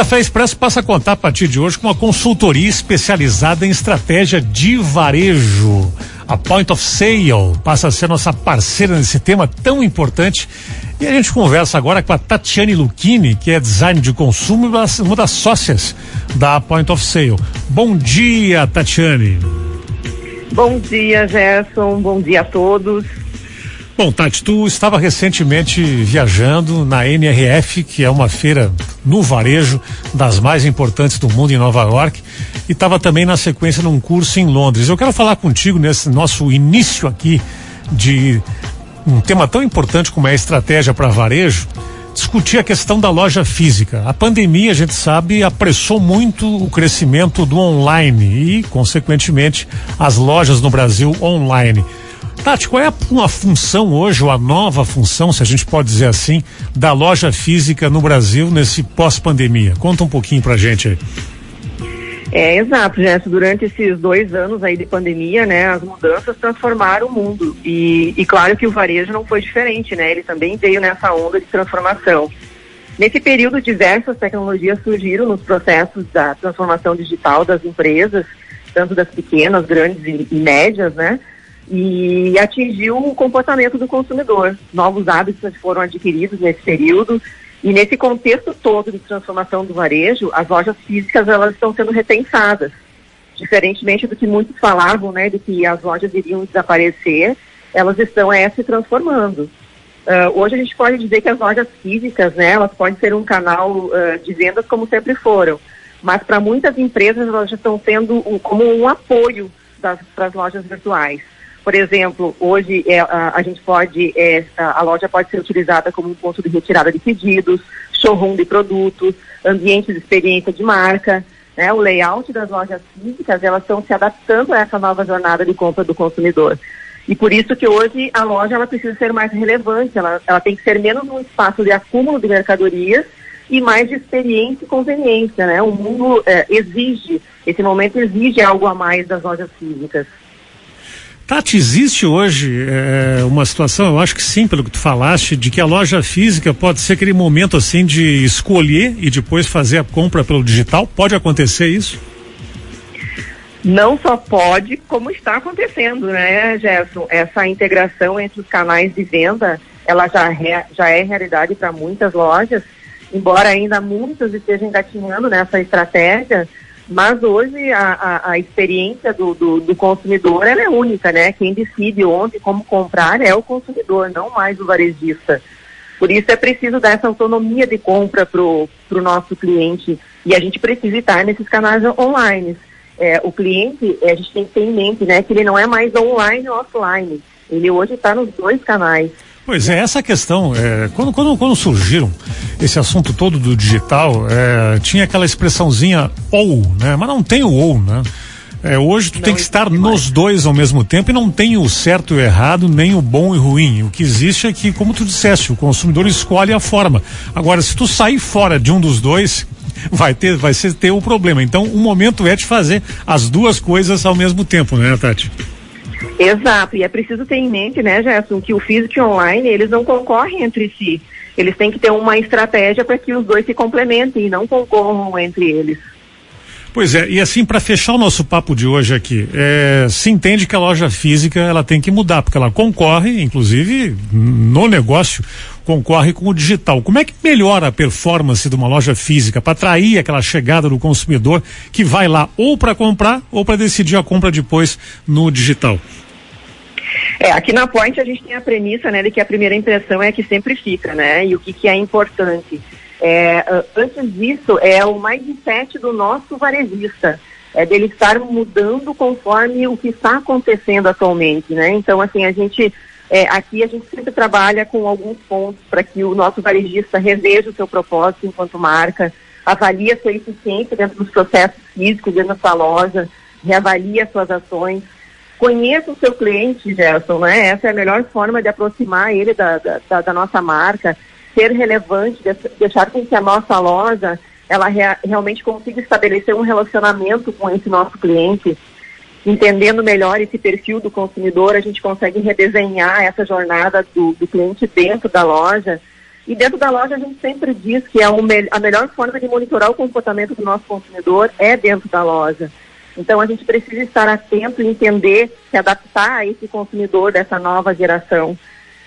Café Expresso passa a contar a partir de hoje com uma consultoria especializada em estratégia de varejo. A Point of Sale passa a ser nossa parceira nesse tema tão importante. E a gente conversa agora com a Tatiane Lucchini, que é design de consumo e uma das sócias da Point of Sale. Bom dia, Tatiane. Bom dia, Gerson. Bom dia a todos. Bom, Tati, tu estava recentemente viajando na NRF, que é uma feira no varejo das mais importantes do mundo em Nova York, e estava também na sequência num curso em Londres. Eu quero falar contigo nesse nosso início aqui de um tema tão importante como é a estratégia para varejo, discutir a questão da loja física. A pandemia, a gente sabe, apressou muito o crescimento do online e, consequentemente, as lojas no Brasil online. Tati, qual é a, função hoje, ou a nova função, se a gente pode dizer assim, da loja física no Brasil nesse pós-pandemia? Conta um pouquinho pra gente aí. É, exato, Jess. Durante esses dois anos aí de pandemia, né, as mudanças transformaram o mundo. E, e claro que o varejo não foi diferente, né? Ele também veio nessa onda de transformação. Nesse período, diversas tecnologias surgiram nos processos da transformação digital das empresas, tanto das pequenas, grandes e, e médias, né? E atingiu o comportamento do consumidor. Novos hábitos foram adquiridos nesse período e nesse contexto todo de transformação do varejo, as lojas físicas elas estão sendo repensadas. Diferentemente do que muitos falavam, né, de que as lojas iriam desaparecer, elas estão é, se transformando. Uh, hoje a gente pode dizer que as lojas físicas, né, elas podem ser um canal uh, de vendas como sempre foram, mas para muitas empresas elas já estão sendo um, como um apoio para as lojas virtuais. Por exemplo, hoje é, a, a, gente pode, é, a, loja pode ser utilizada como um ponto de retirada de pedidos, showroom de produtos, ambiente de experiência de marca. Né? O layout das lojas físicas, elas estão se adaptando a essa nova jornada de compra do consumidor. E por isso que hoje a loja ela precisa ser mais relevante, ela, ela tem que ser menos um espaço de acúmulo de mercadorias e mais de experiência e conveniência. Né? O mundo é, exige, esse momento exige algo a mais das lojas físicas. Tati, existe hoje é, uma situação, eu acho que sim, pelo que tu falaste, de que a loja física pode ser aquele momento assim de escolher e depois fazer a compra pelo digital? Pode acontecer isso? Não só pode, como está acontecendo, né, Gerson? Essa integração entre os canais de venda, ela já, é, já é realidade para muitas lojas, embora ainda muitas estejam engatinhando nessa estratégia, mas hoje a, a, a experiência do, do, do, consumidor é única, né? Quem decide onde e como comprar é o consumidor, não mais o varejista. Por isso é preciso dar essa autonomia de compra para o nosso cliente e a gente precisa estar nesses canais online. É, o cliente, é, a gente tem que ter em mente, né, que ele não é mais online ou offline. Ele hoje está nos dois canais. Pois é, essa questão, é, quando, quando, quando surgiram esse assunto todo do digital, é, tinha aquela expressãozinha ou, né? Mas não tem o ou, né? É, hoje tu não tem que estar nos dois ao mesmo tempo e não tem o certo e o errado, nem o bom e o ruim. O que existe é que, como tu disseste, o consumidor escolhe a forma. Agora, se tu sair fora de um dos dois, vai ter, vai ser ter o um problema. Então, o momento é de fazer as duas coisas ao mesmo tempo, né, Tati? Exato, e é preciso ter em mente, né, Gerson, que o físico e online, eles não concorrem entre si. Eles têm que ter uma estratégia para que os dois se complementem e não concorram entre eles. Pois é, e assim, para fechar o nosso papo de hoje aqui, é, se entende que a loja física ela tem que mudar, porque ela concorre, inclusive, no negócio, concorre com o digital. Como é que melhora a performance de uma loja física para atrair aquela chegada do consumidor que vai lá ou para comprar ou para decidir a compra depois no digital? É, aqui na Point a gente tem a premissa, né, de que a primeira impressão é a que sempre fica, né, e o que, que é importante. É, antes disso, é o mindset do nosso varejista, é dele estar mudando conforme o que está acontecendo atualmente, né? Então, assim, a gente, é, aqui a gente sempre trabalha com alguns pontos para que o nosso varejista reveja o seu propósito enquanto marca, avalie a sua eficiência dentro dos processos físicos, dentro da sua loja, reavalie as suas ações, conheça o seu cliente, Gerson, né? Essa é a melhor forma de aproximar ele da, da, da nossa marca, ser relevante, deixar com que a nossa loja ela rea, realmente consiga estabelecer um relacionamento com esse nosso cliente, entendendo melhor esse perfil do consumidor, a gente consegue redesenhar essa jornada do, do cliente dentro da loja E dentro da loja a gente sempre diz que é a melhor forma de monitorar o comportamento do nosso consumidor é dentro da loja. Então a gente precisa estar atento e entender, se adaptar a esse consumidor dessa nova geração.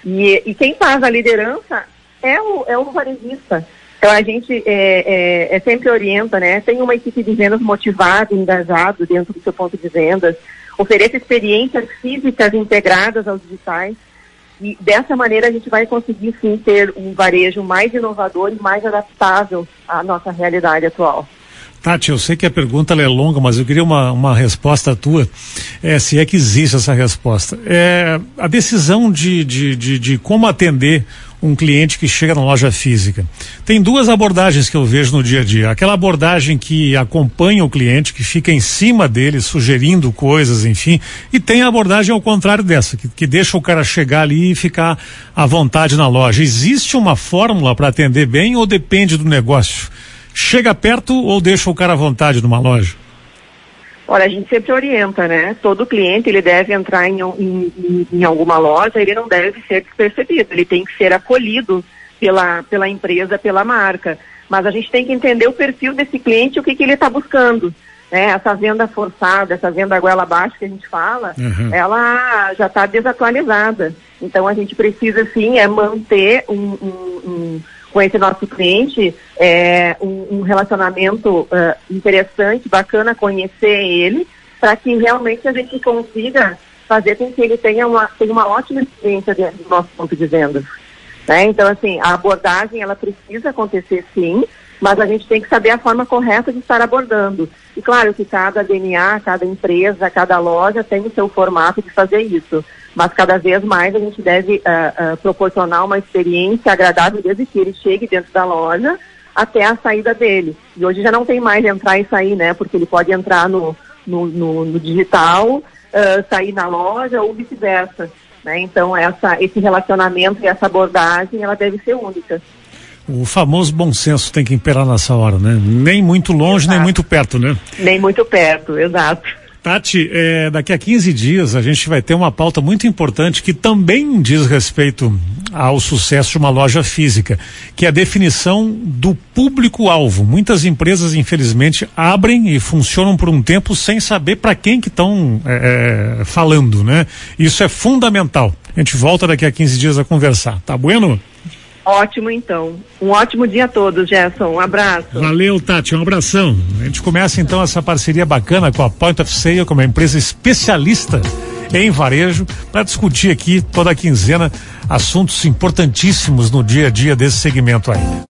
E, e quem faz a liderança é o, é o varejista. Então a gente é, é, é, sempre orienta, né? Tem uma equipe de vendas motivada, engajado dentro do seu ponto de vendas, ofereça experiências físicas integradas aos digitais. E dessa maneira a gente vai conseguir sim ter um varejo mais inovador e mais adaptável à nossa realidade atual. Tati, eu sei que a pergunta é longa, mas eu queria uma, uma resposta tua, é, se é que existe essa resposta. É, a decisão de, de, de, de como atender um cliente que chega na loja física. Tem duas abordagens que eu vejo no dia a dia. Aquela abordagem que acompanha o cliente, que fica em cima dele, sugerindo coisas, enfim. E tem a abordagem ao contrário dessa, que, que deixa o cara chegar ali e ficar à vontade na loja. Existe uma fórmula para atender bem ou depende do negócio? Chega perto ou deixa o cara à vontade numa loja? Olha, a gente sempre orienta, né? Todo cliente ele deve entrar em, em, em, alguma loja, ele não deve ser despercebido, ele tem que ser acolhido pela, pela empresa, pela marca. Mas a gente tem que entender o perfil desse cliente, o que, que ele está buscando. Né? Essa venda forçada, essa venda goela abaixo que a gente fala, uhum. ela já está desatualizada. Então a gente precisa sim é manter um, um, um com esse nosso cliente, é, um, um relacionamento uh, interessante, bacana conhecer ele, para que realmente a gente consiga fazer com que ele tenha uma, tenha uma ótima experiência do nosso ponto de venda. Né? Então, assim, a abordagem ela precisa acontecer sim, mas a gente tem que saber a forma correta de estar abordando. E claro que cada DNA, cada empresa, cada loja tem o seu formato de fazer isso mas cada vez mais a gente deve uh, uh, proporcionar uma experiência agradável desde que ele chegue dentro da loja até a saída dele. E hoje já não tem mais entrar e sair, né? Porque ele pode entrar no, no, no, no digital, uh, sair na loja ou vice-versa. Né? Então essa, esse relacionamento e essa abordagem ela deve ser única. O famoso bom senso tem que imperar nessa hora, né? Nem muito longe, exato. nem muito perto, né? Nem muito perto, exato. Tati, é, daqui a 15 dias a gente vai ter uma pauta muito importante que também diz respeito ao sucesso de uma loja física, que é a definição do público-alvo. Muitas empresas, infelizmente, abrem e funcionam por um tempo sem saber para quem que estão é, é, falando, né? Isso é fundamental. A gente volta daqui a 15 dias a conversar. Tá bueno? Ótimo, então. Um ótimo dia a todos, Gerson. Um abraço. Valeu, Tati. Um abração. A gente começa então essa parceria bacana com a Point of Sale, que é uma empresa especialista em varejo, para discutir aqui toda a quinzena assuntos importantíssimos no dia a dia desse segmento aí.